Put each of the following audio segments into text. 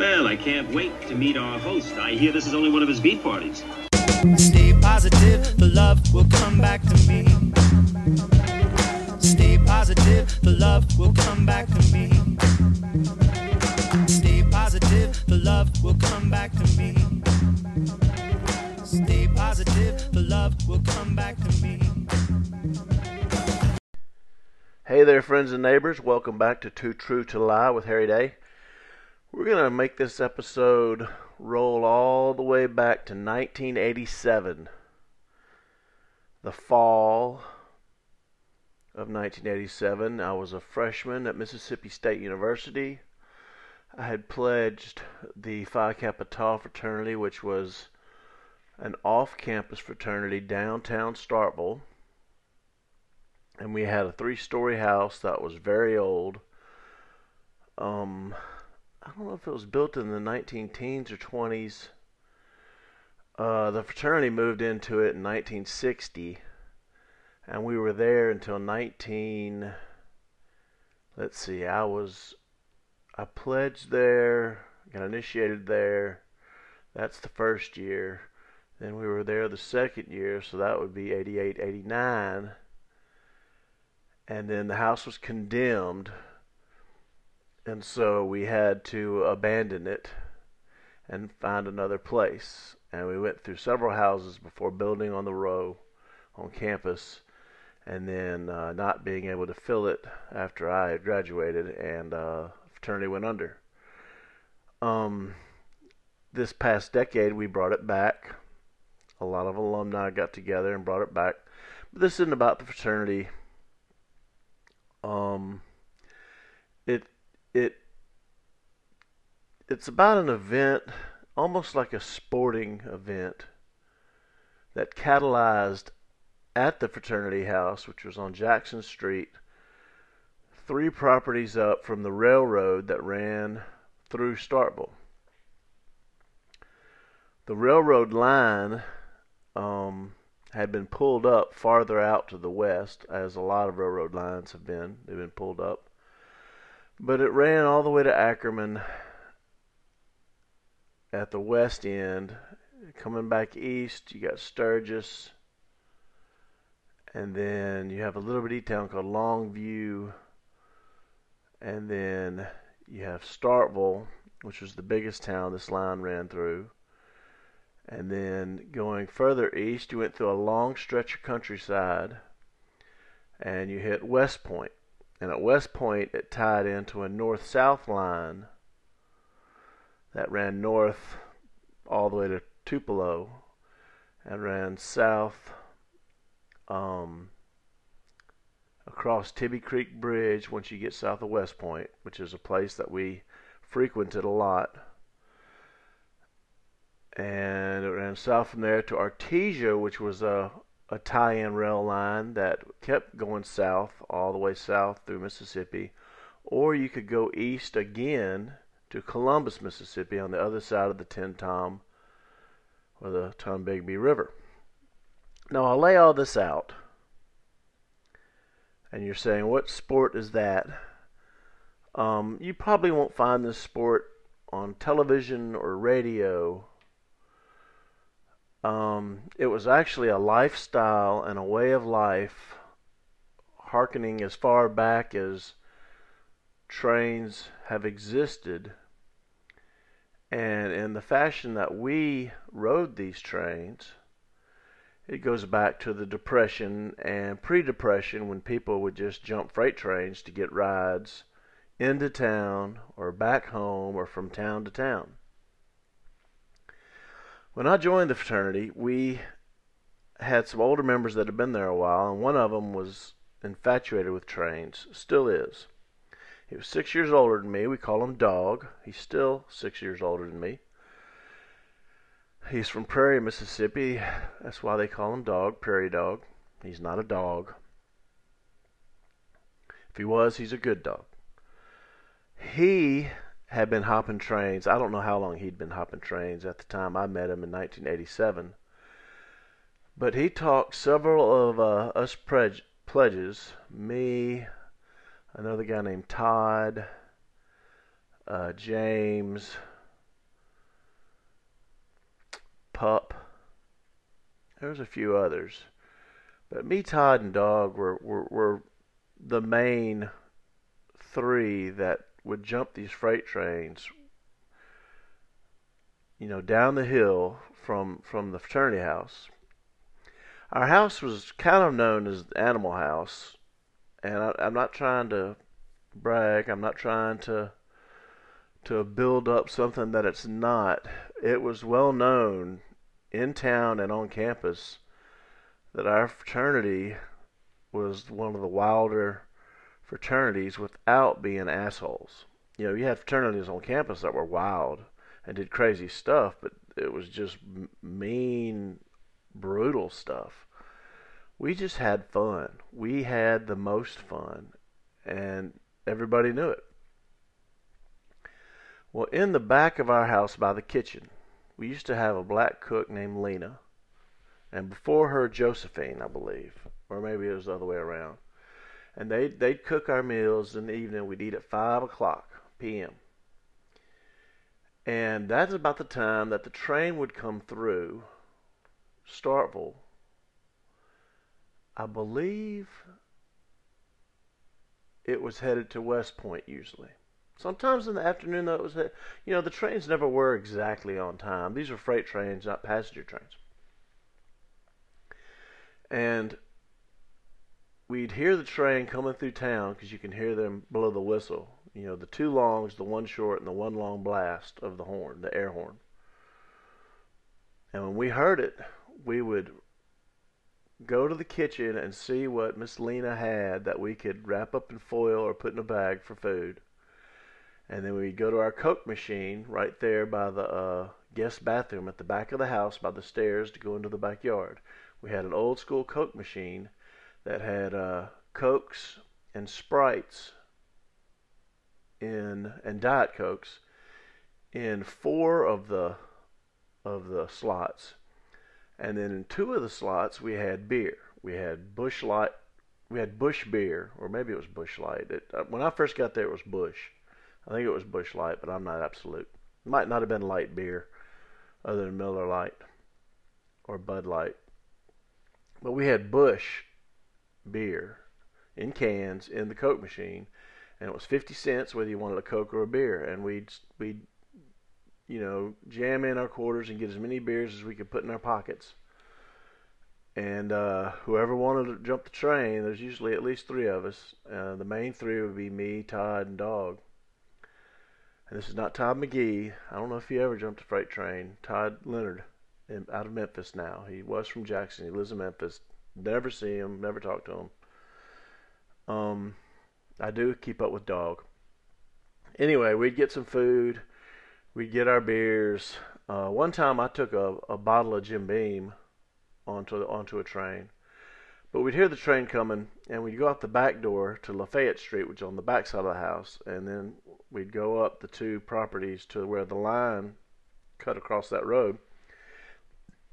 Well, I can't wait to meet our host. I hear this is only one of his beat parties. Stay positive, the love will come back to me. Stay positive, the love will come back to me. Stay positive, the love will come back to me. Stay positive, the love will come back to me. Hey there, friends and neighbors. Welcome back to Too True to Lie with Harry Day. We're going to make this episode roll all the way back to 1987, the fall of 1987. I was a freshman at Mississippi State University. I had pledged the Phi Kappa Tau fraternity, which was an off campus fraternity downtown Starkville and we had a three story house that was very old. Um, I don't know if it was built in the 19 teens or 20s. Uh, the fraternity moved into it in 1960, and we were there until 19. Let's see, I was, I pledged there, got initiated there. That's the first year. Then we were there the second year, so that would be 88, 89 and then the house was condemned, and so we had to abandon it and find another place. And we went through several houses before building on the row on campus, and then uh, not being able to fill it after I had graduated, and uh, fraternity went under. Um, this past decade, we brought it back. A lot of alumni got together and brought it back. But this isn't about the fraternity um, it it it's about an event, almost like a sporting event, that catalyzed at the fraternity house, which was on Jackson Street, three properties up from the railroad that ran through Starkville. The railroad line um, had been pulled up farther out to the west, as a lot of railroad lines have been. They've been pulled up. But it ran all the way to Ackerman at the west end. Coming back east, you got Sturgis. And then you have a little bitty town called Longview. And then you have Starkville, which was the biggest town this line ran through. And then going further east, you went through a long stretch of countryside and you hit West Point. And at West Point, it tied into a north south line that ran north all the way to Tupelo and ran south um, across Tibbee Creek Bridge once you get south of West Point, which is a place that we frequented a lot. And it ran south from there to Artesia, which was a, a tie-in rail line that kept going south all the way south through Mississippi, or you could go east again to Columbus, Mississippi, on the other side of the Tenn-Tom or the Tombigbee River. Now I'll lay all this out, and you're saying, what sport is that? Um, you probably won't find this sport on television or radio um, it was actually a lifestyle and a way of life, harkening as far back as trains have existed. And in the fashion that we rode these trains, it goes back to the Depression and pre Depression when people would just jump freight trains to get rides into town or back home or from town to town. When I joined the fraternity, we had some older members that had been there a while, and one of them was infatuated with trains, still is. He was six years older than me. We call him Dog. He's still six years older than me. He's from Prairie, Mississippi. That's why they call him Dog, Prairie Dog. He's not a dog. If he was, he's a good dog. He had been hopping trains. I don't know how long he'd been hopping trains at the time I met him in 1987. But he talked several of uh, us pledge, pledges, me, another guy named Todd, uh, James, Pup. There was a few others, but me, Todd, and Dog were were, were the main three that would jump these freight trains. You know, down the hill from from the fraternity house. Our house was kind of known as the Animal House, and I, I'm not trying to brag. I'm not trying to to build up something that it's not. It was well known in town and on campus that our fraternity was one of the wilder fraternities without being assholes. You know, you had fraternities on campus that were wild and did crazy stuff, but it was just mean, brutal stuff. We just had fun. We had the most fun, and everybody knew it. Well, in the back of our house by the kitchen, we used to have a black cook named Lena, and before her Josephine, I believe, or maybe it was the other way around. And they they'd cook our meals in the evening. We'd eat at five o'clock p.m. And that's about the time that the train would come through Starkville. I believe it was headed to West Point usually. Sometimes in the afternoon, though, it was, you know, the trains never were exactly on time. These are freight trains, not passenger trains. And we'd hear the train coming through town because you can hear them blow the whistle. You know, the two longs, the one short, and the one long blast of the horn, the air horn. And when we heard it, we would go to the kitchen and see what Miss Lena had that we could wrap up in foil or put in a bag for food and then we'd go to our Coke machine right there by the uh, guest bathroom at the back of the house by the stairs to go into the backyard. We had an old school Coke machine that had uh, Cokes and Sprites in and Diet Cokes in four of the of the slots, and then in two of the slots we had beer. We had Busch Light, we had Busch beer, or maybe it was Busch Light. It, uh, when I first got there, it was Busch. I think it was Busch Light, but I'm not absolute. It might not have been light beer other than Miller Lite or Bud Light. But we had Busch beer in cans in the Coke machine, and it was 50 cents whether you wanted a Coke or a beer. And we'd, we'd you know, jam in our quarters and get as many beers as we could put in our pockets. And uh, whoever wanted to jump the train, there's usually at least three of us. Uh, the main three would be me, Todd, and Dog. And this is not Todd Magee. I don't know if he ever jumped a freight train. Todd Leonard, out of Memphis now. He was from Jackson. He lives in Memphis. Never see him. Never talk to him. Um, I do keep up with Dog. Anyway, we'd get some food. We'd get our beers. Uh, one time I took a, a bottle of Jim Beam onto onto a train. But we'd hear the train coming, and we'd go out the back door to Lafayette Street, which is on the back side of the house, and then we'd go up the two properties to where the line cut across that road.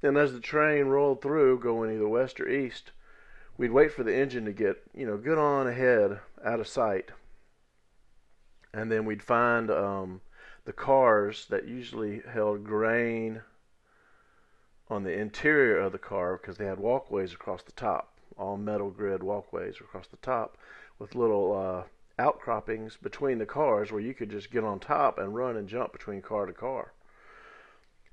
And as the train rolled through, going either west or east, we'd wait for the engine to get, you know, good on ahead, out of sight. And then we'd find um, the cars that usually held grain on the interior of the car because they had walkways across the top, all metal grid walkways across the top with little uh, outcroppings between the cars where you could just get on top and run and jump between car to car.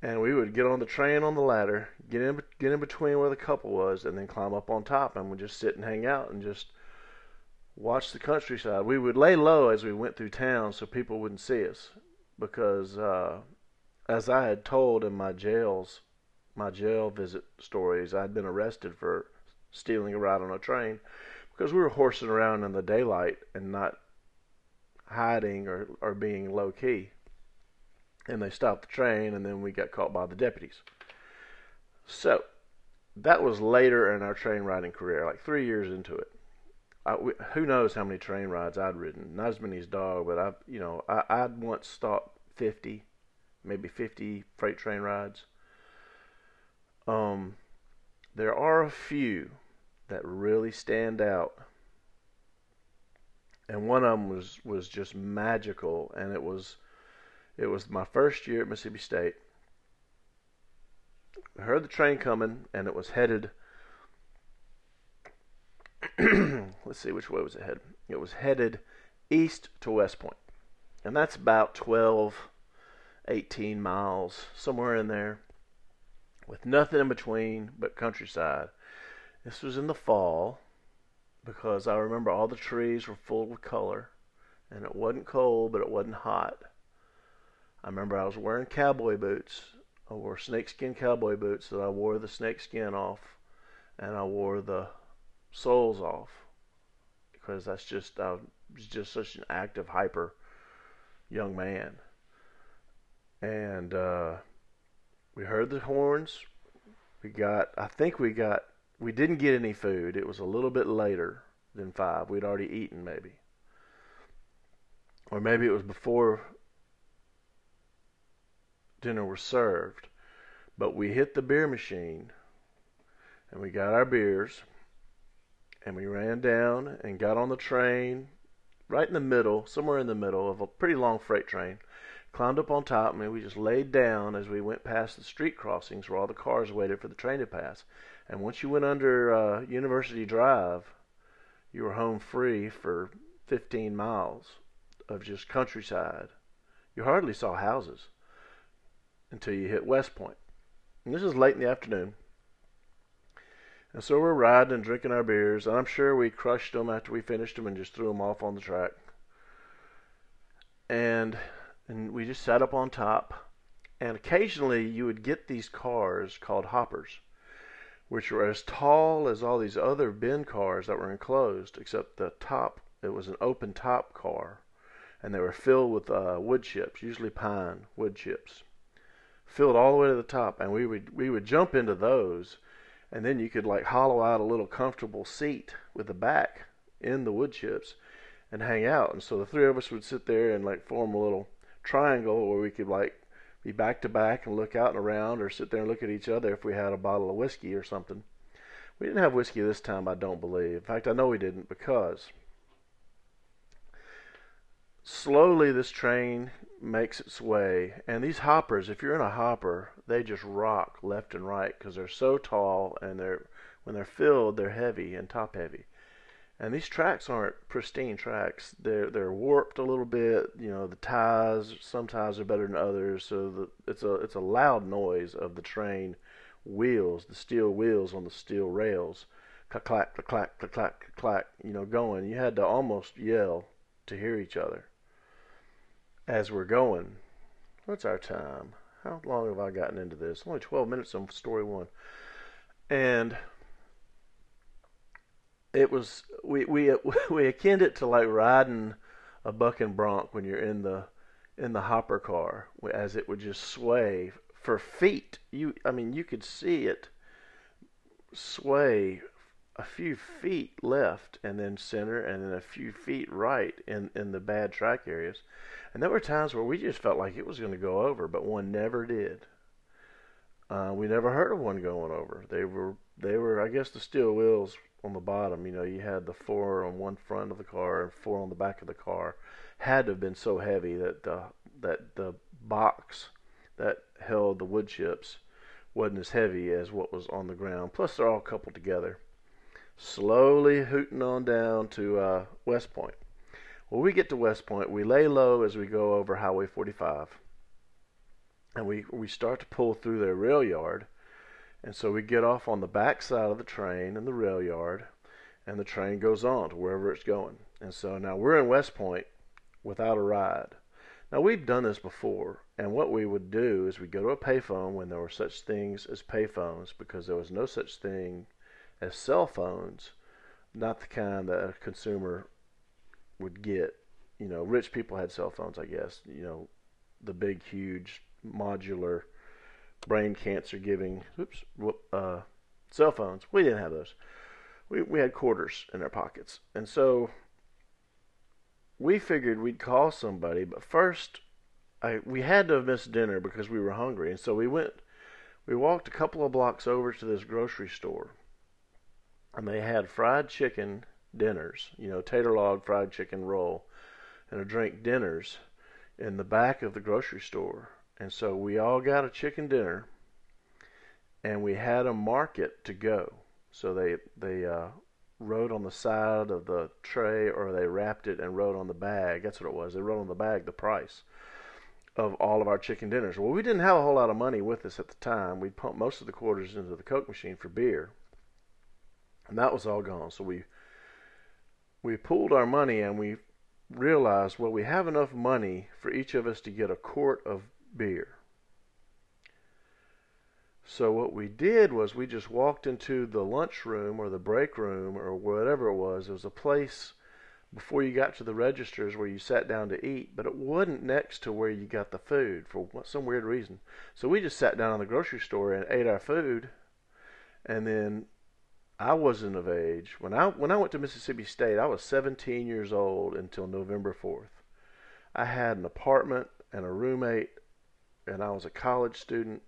And we would get on the train on the ladder, get in get in between where the couple was, and then climb up on top, and we'd just sit and hang out and just watch the countryside. We would lay low as we went through town so people wouldn't see us, because uh, as I had told in my jails, my jail visit stories, I'd been arrested for stealing a ride on a train because we were horsing around in the daylight and not hiding or, or being low key. And they stopped the train, and then we got caught by the deputies. So that was later in our train riding career, like three years into it. I, who knows how many train rides I'd ridden? Not as many as dog, but I, you know, I, I'd once stopped fifty, maybe fifty freight train rides. Um, there are a few that really stand out. And one of them was was just magical, and it was it was my first year at Mississippi State. I heard the train coming, and it was headed. let's see, which way was it headed? It was headed east to West Point. And that's about 12, 18 miles, somewhere in there, with nothing in between but countryside. This was in the fall because I remember all the trees were full of color, and it wasn't cold, but it wasn't hot. I remember I was wearing cowboy boots. I wore snakeskin cowboy boots that I wore the snakeskin off, and I wore the soles off because that's just I was just such an active, hyper young man. And uh, we heard the horns. We got, I think we got, we didn't get any food. It was a little bit later than five. We'd already eaten, maybe. Or maybe it was before dinner was served. But we hit the beer machine and we got our beers and we ran down and got on the train right in the middle, somewhere in the middle of a pretty long freight train. Climbed up on top, and we just laid down as we went past the street crossings where all the cars waited for the train to pass. And once you went under uh, University Drive, you were home free for 15 miles of just countryside. You hardly saw houses until you hit West Point. And this is late in the afternoon. And so we're riding and drinking our beers, and I'm sure we crushed them after we finished them and just threw them off on the track. And and we just sat up on top. And occasionally you would get these cars called hoppers, which were as tall as all these other bin cars that were enclosed, except the top it was an open top car, and they were filled with uh, wood chips, usually pine wood chips, filled all the way to the top. And we would we would jump into those and then you could like hollow out a little comfortable seat with the back in the wood chips and hang out. And so the three of us would sit there and like form a little triangle where we could like be back to back and look out and around or sit there and look at each other if we had a bottle of whiskey or something. We didn't have whiskey this time, I don't believe. In fact, I know we didn't because slowly this train makes its way. And these hoppers, if you're in a hopper, they just rock left and right because they're so tall and they're when they're filled, they're heavy and top heavy. And these tracks aren't pristine tracks. They're they're warped a little bit. You know, the ties. Some ties are better than others. So the, it's a it's a loud noise of the train wheels, the steel wheels on the steel rails, clack clack clack clack clack clack. You know, going. You had to almost yell to hear each other as we're going. What's our time? How long have I gotten into this? Only 12 minutes on story one. And it was we we we akin it to like riding a bucking bronc when you're in the in the hopper car as it would just sway for feet. You I mean you could see it sway a few feet left and then center and then a few feet right in in the bad track areas. And there were times where we just felt like it was going to go over, but one never did. Uh, we never heard of one going over. They were they were I guess the steel wheels on the bottom. You know, you had the four on one front of the car and four on the back of the car. Had to have been so heavy that the that the box that held the wood chips wasn't as heavy as what was on the ground. Plus, they're all coupled together. Slowly hooting on down to uh, West Point. When we get to West Point, we lay low as we go over Highway 45, and we we start to pull through their rail yard and so we get off on the back side of the train in the rail yard, and the train goes on to wherever it's going. And so now we're in West Point without a ride. Now we've done this before, and what we would do is we'd go to a payphone when there were such things as payphones, because there was no such thing as cell phones, not the kind that a consumer would get. You know, rich people had cell phones, I guess. You know, the big, huge, modular brain cancer giving oops uh, cell phones. We didn't have those. We we had quarters in our pockets, and so we figured we'd call somebody. But first, I we had to have missed dinner because we were hungry, and so we went. We walked a couple of blocks over to this grocery store, and they had fried chicken dinners. You know, tater log fried chicken roll, and a drink dinners in the back of the grocery store and so we all got a chicken dinner. and we had a market to go. So they they uh, wrote on the side of the tray, or they wrapped it and wrote on the bag. That's what it was. They wrote on the bag the price of all of our chicken dinners. Well, we didn't have a whole lot of money with us at the time. We pumped most of the quarters into the Coke machine for beer, and that was all gone. So we we pooled our money and we realized, well, we have enough money for each of us to get a quart of beer. So what we did was we just walked into the lunchroom or the break room or whatever it was. It was a place before you got to the registers where you sat down to eat, but it wasn't next to where you got the food for some weird reason. So we just sat down in the grocery store and ate our food, and then I wasn't of age when I when I went to Mississippi State. I was 17 years old until November 4th. I had an apartment and a roommate, and I was a college student,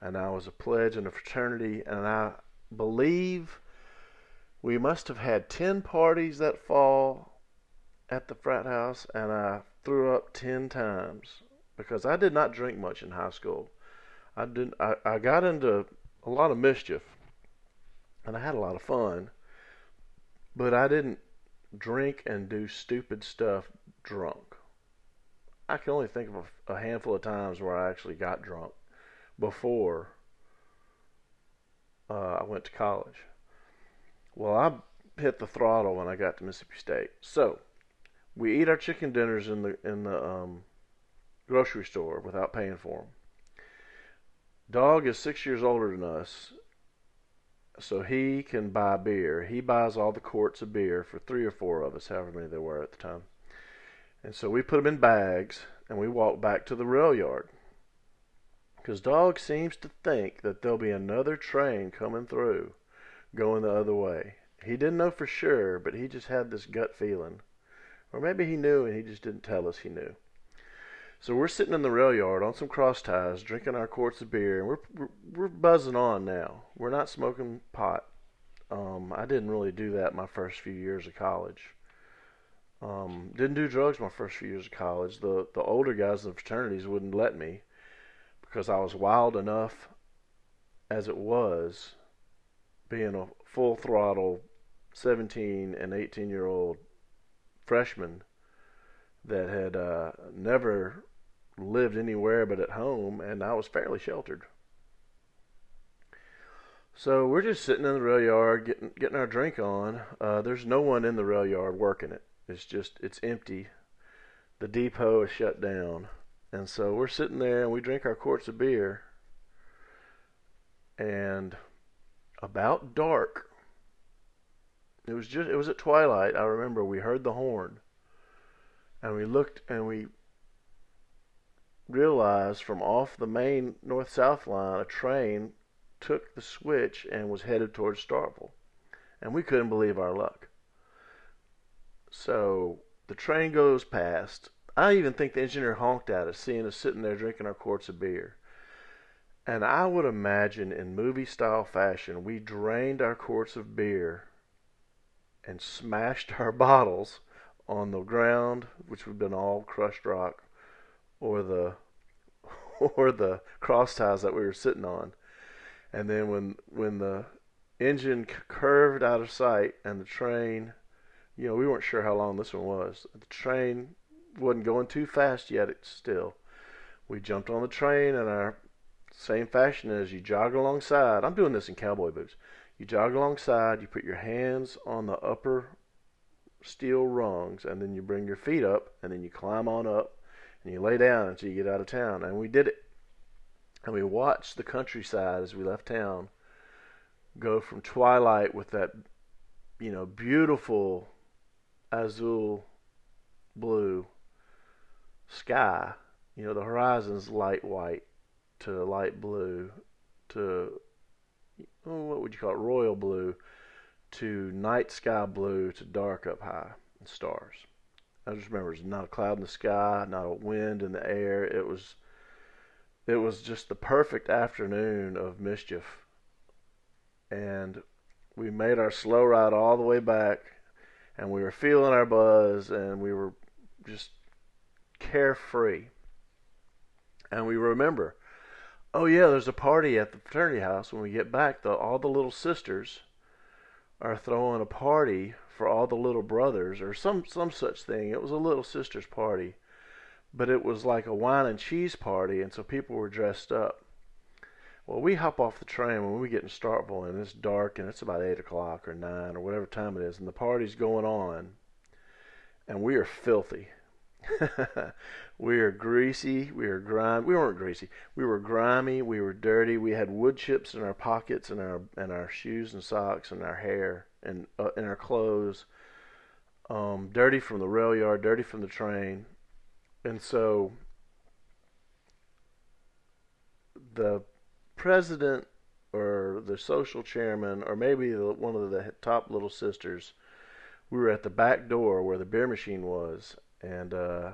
and I was a pledge in a fraternity, and I believe we must have had 10 parties that fall at the frat house, and I threw up 10 times because I did not drink much in high school. I didn't. I, I got into a lot of mischief and I had a lot of fun. But I didn't drink and do stupid stuff drunk. I can only think of a, a handful of times where I actually got drunk before uh, I went to college. Well, I hit the throttle when I got to Mississippi State. So we eat our chicken dinners in the in the um, grocery store without paying for them. Dog is six years older than us, so he can buy beer. He buys all the quarts of beer for three or four of us, however many there were at the time. And so we put them in bags and we walk back to the rail yard. Because Dog seems to think that there'll be another train coming through going the other way. He didn't know for sure, but he just had this gut feeling. Or maybe he knew and he just didn't tell us he knew. So we're sitting in the rail yard on some cross ties, drinking our quarts of beer, and we're we're, we're buzzing on now. We're not smoking pot. Um, I didn't really do that my first few years of college. Um, didn't do drugs my first few years of college. The the older guys in the fraternities wouldn't let me because I was wild enough as it was, being a full throttle 17 and 18 year old freshman that had uh, never lived anywhere but at home, and I was fairly sheltered. So we're just sitting in the rail yard getting getting our drink on. Uh, there's no one in the rail yard working it. It's just it's empty. The depot is shut down, and so we're sitting there and we drink our quarts of beer. And about dark, it was just it was at twilight. I remember we heard the horn, and we looked and we realized from off the main north south line a train took the switch and was headed towards Starkville. And we couldn't believe our luck. So the train goes past. I even think the engineer honked at us, seeing us sitting there drinking our quarts of beer. And I would imagine in movie style fashion, we drained our quarts of beer and smashed our bottles on the ground, which would have been all crushed rock, or the or the cross ties that we were sitting on. And then when when the engine curved out of sight and the train, you know, we weren't sure how long this one was. The train wasn't going too fast yet. It's still. We jumped on the train in our same fashion as you jog alongside. I'm doing this in cowboy boots. You jog alongside. You put your hands on the upper steel rungs, and then you bring your feet up, and then you climb on up, and you lay down until you get out of town. And we did it. And we watched the countryside as we left town go from twilight with that, you know, beautiful azul blue sky. You know, the horizon's light white to light blue to, oh, what would you call it, royal blue to night sky blue to dark up high and stars. I just remember there's not a cloud in the sky, not a wind in the air. It was it was just the perfect afternoon of mischief. And we made our slow ride all the way back and we were feeling our buzz and we were just carefree. And we remember oh yeah, there's a party at the fraternity house. When we get back, the, all the little sisters are throwing a party for all the little brothers, or some some such thing. It was a little sisters party, but it was like a wine and cheese party, and so people were dressed up. Well, we hop off the train when we get in Starkville, and it's dark, and it's about eight o'clock or nine or whatever time it is, and the party's going on, and we are filthy. we are greasy. We are grimy. We weren't greasy. We were grimy. We were dirty. We had wood chips in our pockets and our and our shoes and socks and our hair and uh, in our clothes. Um, dirty from the rail yard, dirty from the train, and so the president or the social chairman or maybe the, one of the top little sisters we were at the back door where the beer machine was and uh,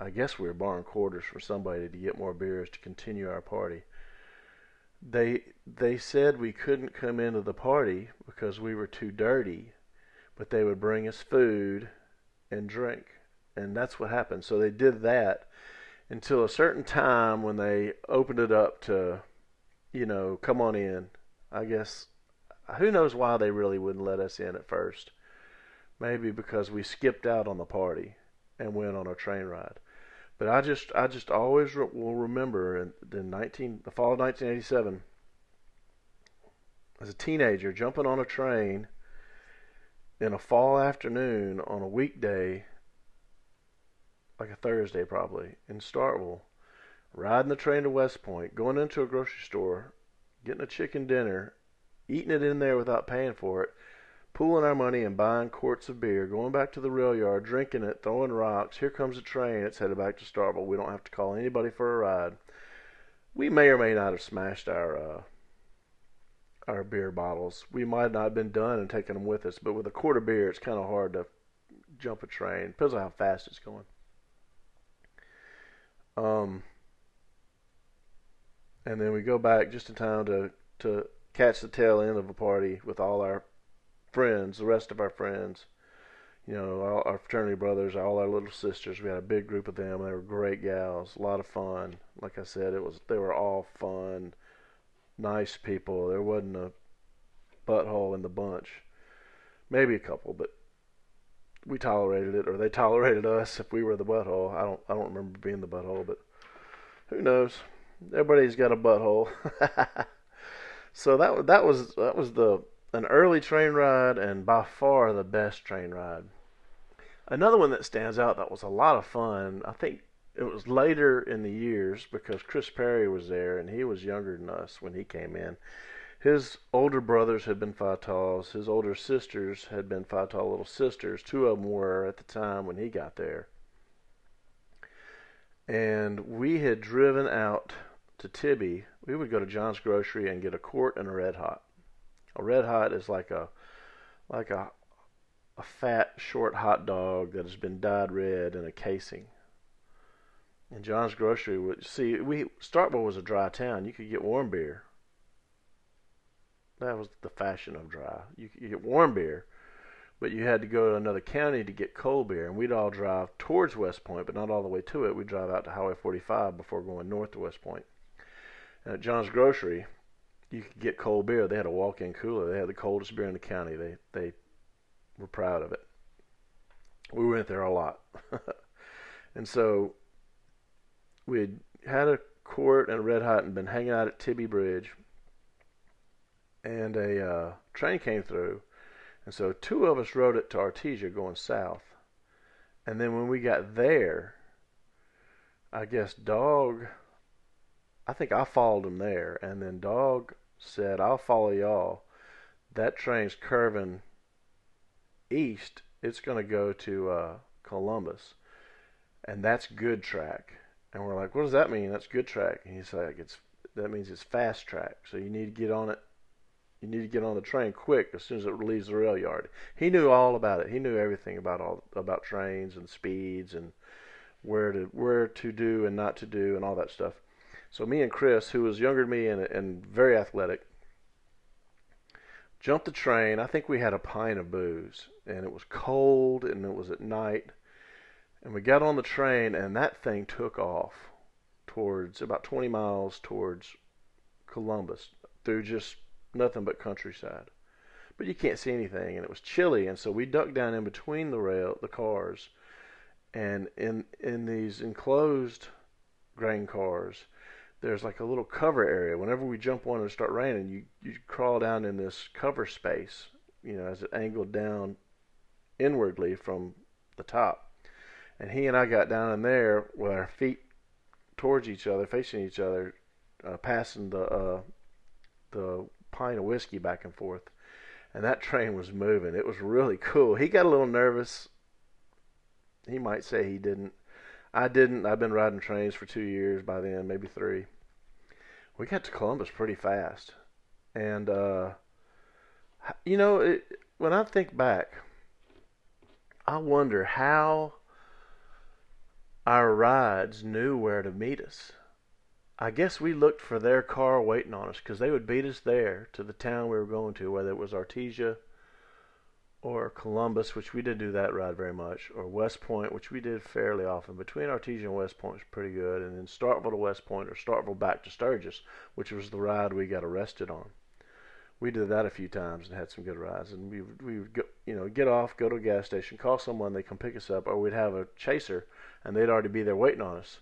I guess we were borrowing quarters from somebody to get more beers to continue our party. They they said we couldn't come into the party because we were too dirty, but they would bring us food and drink, and that's what happened. So they did that until a certain time when they opened it up to, you know, come on in. I guess who knows why they really wouldn't let us in at first. Maybe because we skipped out on the party and went on a train ride. But I just I just always re- will remember in the 19 the fall of 1987 as a teenager jumping on a train in a fall afternoon on a weekday like a Thursday probably in Starkville riding the train to West Point going into a grocery store getting a chicken dinner eating it in there without paying for it pooling our money and buying quarts of beer, going back to the rail yard, drinking it, throwing rocks. Here comes a train. It's headed back to Starkville. We don't have to call anybody for a ride. We may or may not have smashed our uh, our beer bottles. We might not have been done and taken them with us, but with a quart of beer, it's kind of hard to jump a train. Depends on how fast it's going. Um, and then we go back just in time to to catch the tail end of a party with all our friends, the rest of our friends, you know, all our fraternity brothers, all our little sisters. We had a big group of them. They were great gals, a lot of fun. Like I said, it was they were all fun, nice people. There wasn't a butthole in the bunch. Maybe a couple, but we tolerated it, or they tolerated us if we were the butthole. I don't I don't remember being the butthole, but who knows? Everybody's got a butthole. so that that was that was the an early train ride and by far the best train ride. Another one that stands out that was a lot of fun, I think it was later in the years because Chris Perry was there and he was younger than us when he came in. His older brothers had been Taus. His older sisters had been Tau little sisters. Two of them were at the time when he got there. And we had driven out to Tibbee. We would go to John's Grocery and get a quart and a red hot. A red hot is like a like a a fat short hot dog that has been dyed red in a casing. And John's Grocery would see we Starkville was a dry town. You could get warm beer. That was the fashion of dry. You could get warm beer, but you had to go to another county to get cold beer. And we'd all drive towards West Point, but not all the way to it. We'd drive out to Highway 45 before going north to West Point. And at John's Grocery, you could get cold beer. They had a walk-in cooler. They had the coldest beer in the county. They they were proud of it. We went there a lot, and so we had had a quart and a red hot and been hanging out at Tibbee Bridge. And a uh, train came through, and so two of us rode it to Artesia going south. And then when we got there, I guess Dog I think I followed him there, and then Dog said, "I'll follow y'all." That train's curving east. It's going to go to uh, Columbus, and that's good track. And we're like, "What does that mean? That's good track?" And he's like, "It's that means it's fast track. So you need to get on it. You need to get on the train quick as soon as it leaves the rail yard." He knew all about it. He knew everything about all about trains and speeds and where to where to do and not to do and all that stuff. So me and Chris, who was younger than me and, and very athletic, jumped the train. I think we had a pint of booze, and it was cold, and it was at night. And we got on the train, and that thing took off. towards about 20 miles towards Columbus through just nothing but countryside. But you can't see anything, and it was chilly, and so we ducked down in between the rail, the cars, and in in these enclosed grain cars, there's like a little cover area. Whenever we jump on and start raining, you you crawl down in this cover space, you know, as it angled down inwardly from the top. And he and I got down in there with our feet towards each other, facing each other, uh, passing the uh, the pint of whiskey back and forth. And that train was moving. It was really cool. He got a little nervous. He might say he didn't. I didn't. I've been riding trains for two years by then, maybe three. We got to Columbus pretty fast. And, uh, you know, it, when I think back, I wonder how our rides knew where to meet us. I guess we looked for their car waiting on us because they would beat us there to the town we were going to, whether it was Artesia or Columbus, which we didn't do that ride very much, or West Point, which we did fairly often. Between Artesia and West Point was pretty good, and then Starkville to West Point or Starkville back to Sturgis, which was the ride we got arrested on. We did that a few times and had some good rides. And we we would you know get off, go to a gas station, call someone, they come pick us up, or we'd have a chaser, and they'd already be there waiting on us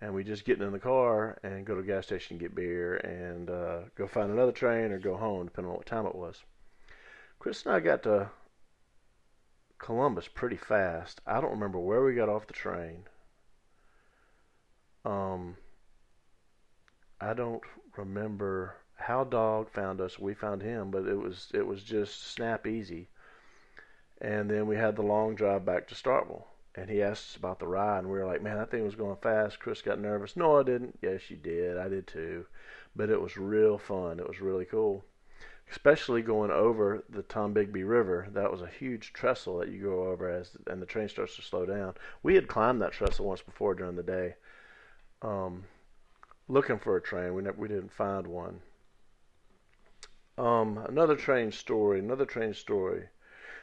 and we just get in the car and go to a gas station get beer and uh, go find another train or go home, depending on what time it was. Chris and I got to Columbus pretty fast. I don't remember where we got off the train. Um, I don't remember how Dog found us. We found him, but it was it was just snap easy. And then we had the long drive back to Starkville and he asked us about the ride, and we were like, "Man, that thing was going fast." Chris got nervous. No, I didn't. Yes, you did. I did too. But it was real fun. It was really cool, especially going over the Tombigbee River. That was a huge trestle that you go over as, and the train starts to slow down. We had climbed that trestle once before during the day, um, looking for a train. We we didn't find one. Um, another train story. Another train story.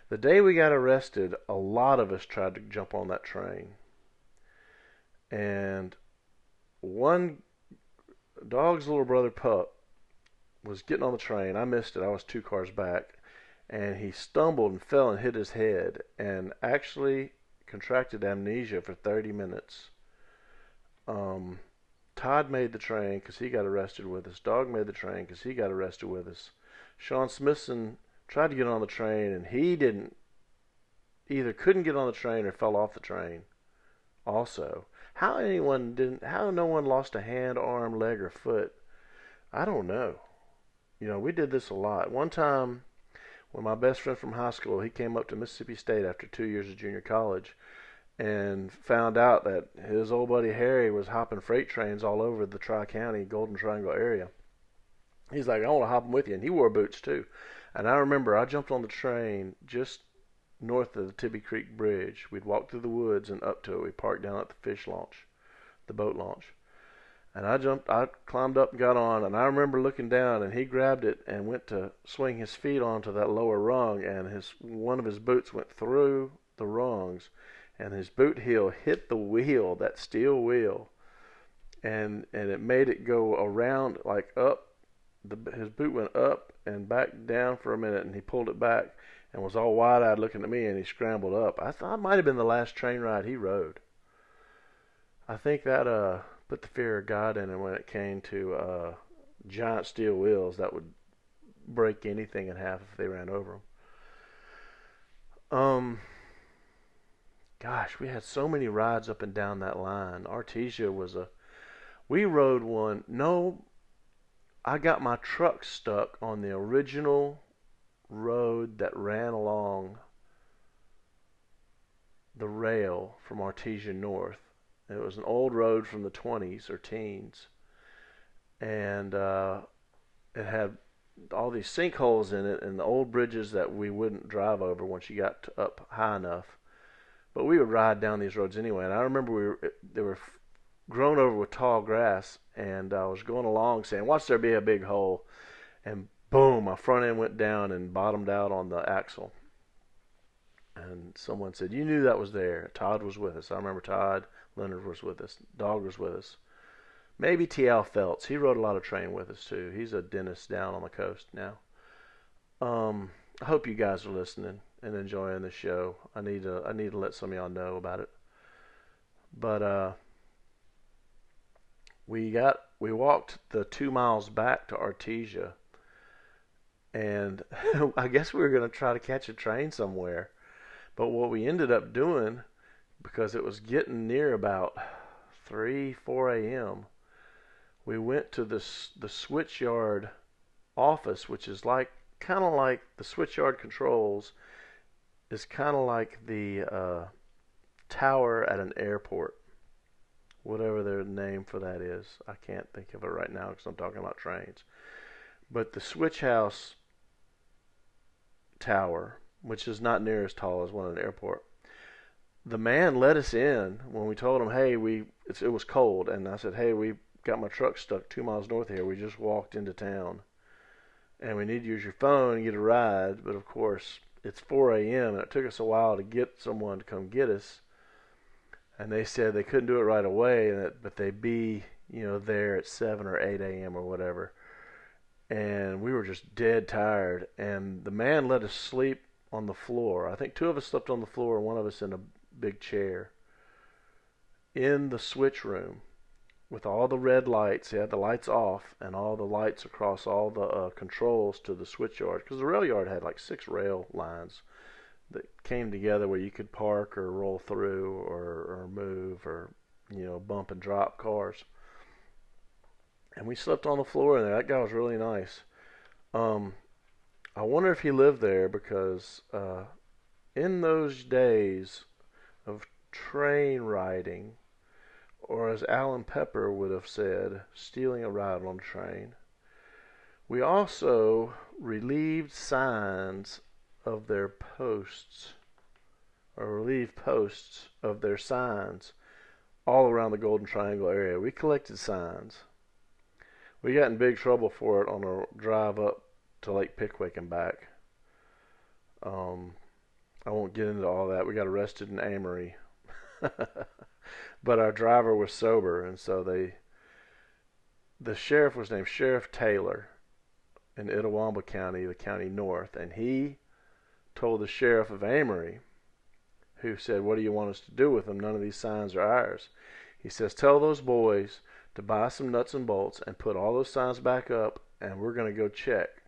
The day we got arrested, a lot of us tried to jump on that train. And one dog's little brother pup was getting on the train. I missed it. I was two cars back. And he stumbled and fell and hit his head and actually contracted amnesia for 30 minutes. Um, Todd made the train because he got arrested with us. Dog made the train because he got arrested with us. Sean Smithson tried to get on the train and he didn't either couldn't get on the train or fell off the train also how anyone didn't how no one lost a hand arm leg or foot i don't know you know we did this a lot one time when my best friend from high school he came up to mississippi state after two years of junior college and found out that his old buddy harry was hopping freight trains all over the tri-county golden triangle area he's like i want to hop them with you and he wore boots too and I remember I jumped on the train just north of the Tibbee Creek Bridge. We'd walked through the woods and up to it. We parked down at the fish launch, the boat launch. And I jumped, I climbed up and got on, and I remember looking down, and he grabbed it and went to swing his feet onto that lower rung, and his one of his boots went through the rungs, and his boot heel hit the wheel, that steel wheel, and and it made it go around like up. The, his boot went up and back down for a minute, and he pulled it back and was all wide-eyed looking at me, and he scrambled up. I thought it might have been the last train ride he rode. I think that uh, put the fear of God in him when it came to uh, giant steel wheels that would break anything in half if they ran over them. Um, gosh, we had so many rides up and down that line. Artesia was a. We rode one. No, I got my truck stuck on the original road that ran along the rail from Artesia North. It was an old road from the 20s or teens, and uh, it had all these sinkholes in it and the old bridges that we wouldn't drive over once you got up high enough. But we would ride down these roads anyway, and I remember we were, they were grown over with tall grass, and I was going along saying, "Watch there be a big hole," and boom, my front end went down and bottomed out on the axle. And someone said, "You knew that was there." Todd was with us. I remember Todd Leonard was with us. Dog was with us. Maybe T.L. Phelps. He rode a lot of train with us too. He's a dentist down on the coast now. Um, I hope you guys are listening and enjoying the show. I need to I need to let some of y'all know about it. But uh, we got we walked the two miles back to Artesia, and I guess we were gonna try to catch a train somewhere. But what we ended up doing, because it was getting near about three four a.m., we went to this the switchyard office, which is like kind of like the switchyard controls is kind of like the uh, tower at an airport, whatever their name for that is. I can't think of it right now because I'm talking about trains. But the switch house tower, which is not near as tall as one at an airport, the man let us in when we told him, "Hey, we it was cold," and I said, "Hey, we got my truck stuck two miles north here. We just walked into town." and we need to use your phone and get a ride. But of course, it's 4 a.m. and it took us a while to get someone to come get us. And they said they couldn't do it right away, but they'd be, you know, there at 7 or 8 a.m. or whatever. And we were just dead tired. And the man let us sleep on the floor. I think two of us slept on the floor, and one of us in a big chair in the switch room with all the red lights. He had the lights off and all the lights across all the uh, controls to the switch yard because the rail yard had like six rail lines that came together where you could park or roll through or, or move or you know bump and drop cars. And we slept on the floor in there. That guy was really nice. Um, I wonder if he lived there because uh, in those days of train riding or as Alan Pepper would have said, stealing a ride on a train. We also relieved signs of their posts, or relieved posts of their signs all around the Golden Triangle area. We collected signs. We got in big trouble for it on our drive up to Lake Pickwick and back. Um, I won't get into all that. We got arrested in Amory. but our driver was sober, and so they. The sheriff was named Sheriff Taylor in Itawamba County, the county north, and he told the sheriff of Amory, who said, "What do you want us to do with them? None of these signs are ours." He says, "Tell those boys to buy some nuts and bolts and put all those signs back up, and we're going to go check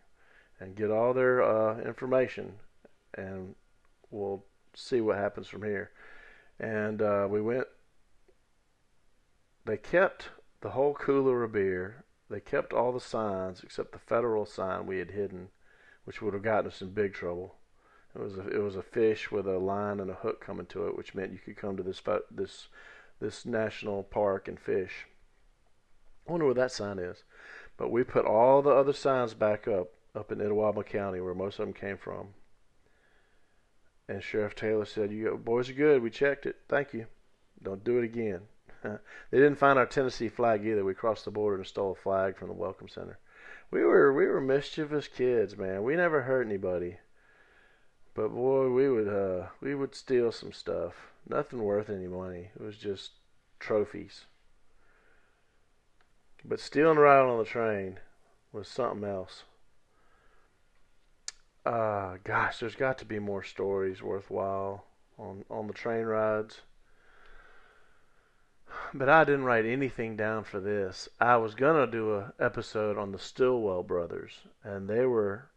and get all their uh, information, and we'll see what happens from here." And uh, we went they kept the whole cooler of beer. They kept all the signs except the federal sign we had hidden, which would have gotten us in big trouble. It was a, it was a fish with a line and a hook coming to it, which meant you could come to this this this national park and fish. I wonder where that sign is. But we put all the other signs back up up in Itawamba County, where most of them came from. And Sheriff Taylor said, "You boys are good. We checked it. Thank you. Don't do it again." they didn't find our Tennessee flag either. We crossed the border and stole a flag from the Welcome Center. We were we were mischievous kids, man. We never hurt anybody. But boy, we would uh we would steal some stuff. Nothing worth any money. It was just trophies. But stealing a ride on the train was something else. Uh gosh, there's got to be more stories worthwhile on on the train rides. But I didn't write anything down for this. I was gonna do a episode on the Stillwell brothers, and they were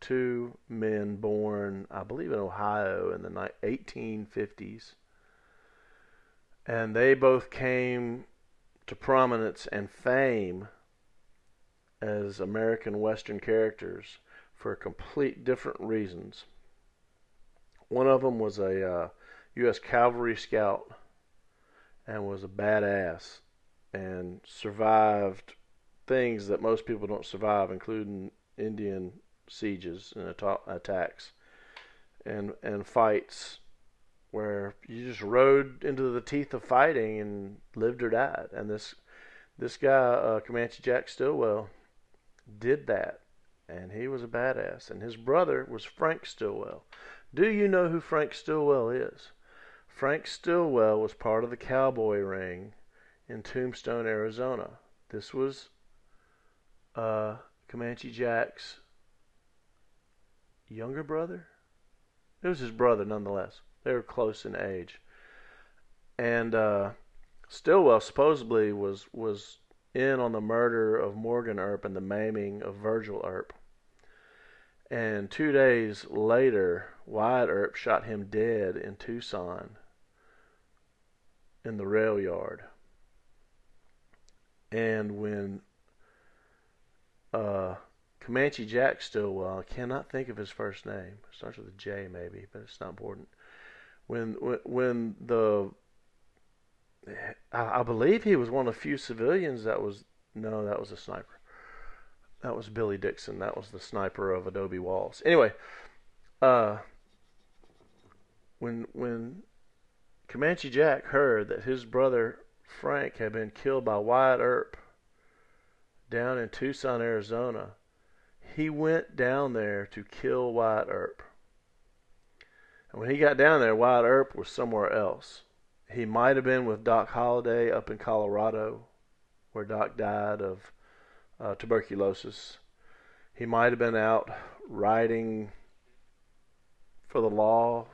two men born, I believe, in Ohio in the 1850s, and they both came to prominence and fame as American Western characters for complete different reasons. One of them was a uh, U.S. Cavalry scout and was a badass and survived things that most people don't survive, including Indian sieges and attacks and and fights where you just rode into the teeth of fighting and lived or died. And this this guy, uh, Comanche Jack Stillwell, did that, and he was a badass. And his brother was Frank Stillwell. Do you know who Frank Stillwell is? Frank Stillwell was part of the cowboy ring in Tombstone, Arizona. This was uh, Comanche Jack's younger brother. It was his brother, nonetheless. They were close in age, and uh, Stillwell supposedly was was in on the murder of Morgan Earp and the maiming of Virgil Earp. And two days later, Wyatt Earp shot him dead in Tucson in the rail yard. And when uh, Comanche Jack Stillwell, I cannot think of his first name. It starts with a J maybe, but it's not important. When when, when the I, believe he was one of the few civilians that was no, that was a sniper. That was Billy Dixon. That was the sniper of Adobe Walls. Anyway, uh, when when Comanche Jack heard that his brother Frank had been killed by Wyatt Earp down in Tucson, Arizona, he went down there to kill Wyatt Earp. And when he got down there, Wyatt Earp was somewhere else. He might have been with Doc Holliday up in Colorado, where Doc died of uh, tuberculosis. He might have been out riding for the law.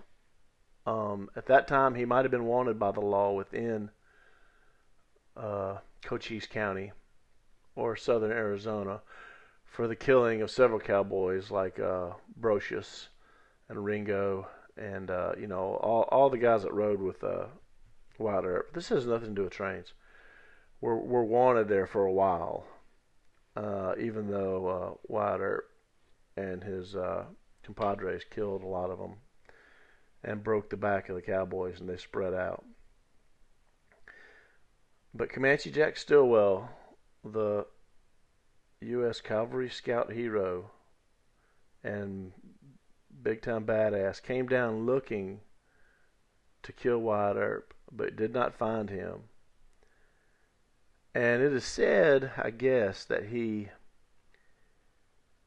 Um, at that time, he might have been wanted by the law within uh, Cochise County or southern Arizona for the killing of several cowboys like uh, Brocius and Ringo and uh, you know all all the guys that rode with uh, Wyatt Earp. This has nothing to do with trains. We're we're wanted there for a while, uh, even though uh, Earp and his uh, compadres killed a lot of them and broke the back of the cowboys and they spread out. But Comanche Jack Stillwell, the U.S. Cavalry Scout hero and big time badass, came down looking to kill Wyatt Earp, but did not find him. And it is said, I guess, that he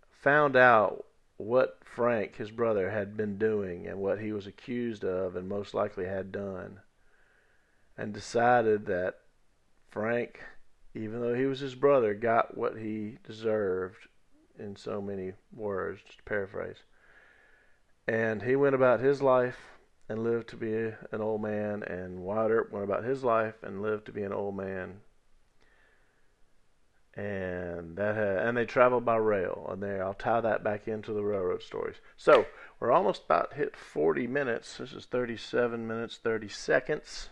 found out what Frank, his brother, had been doing and what he was accused of and most likely had done, and decided that Frank even though he was his brother, got what he deserved in so many words, just to paraphrase. And he went about his life and lived to be an old man, and Wyatt Earp went about his life and lived to be an old man. And that had, and they traveled by rail, and there I'll tie that back into the railroad stories. So we're almost about hit 40 minutes. This is 37 minutes 30 seconds.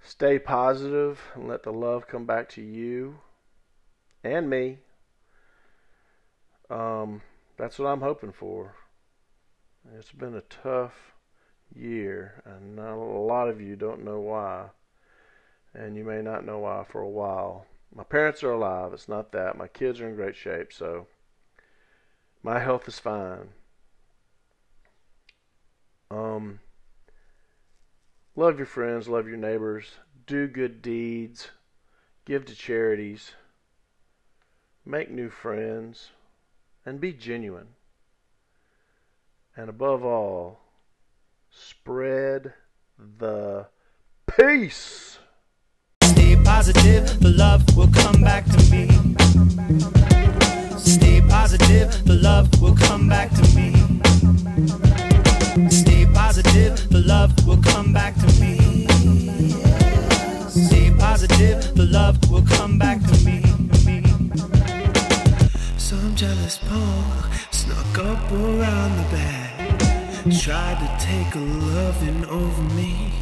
Stay positive and let the love come back to you and me. Um, that's what I'm hoping for. It's been a tough year, and a lot of you don't know why. And you may not know why for a while. My parents are alive. It's not that. My kids are in great shape, so my health is fine. Um, Love your friends, love your neighbors, do good deeds, give to charities, make new friends, and be genuine. And above all, spread the peace. Stay positive, the love will come back to me. Stay positive, the love will come back to me. Stay positive, the love will come back to me. Stay positive, the love will come back to me. Some jealous punk snuck up around the back, tried to take a loving over me.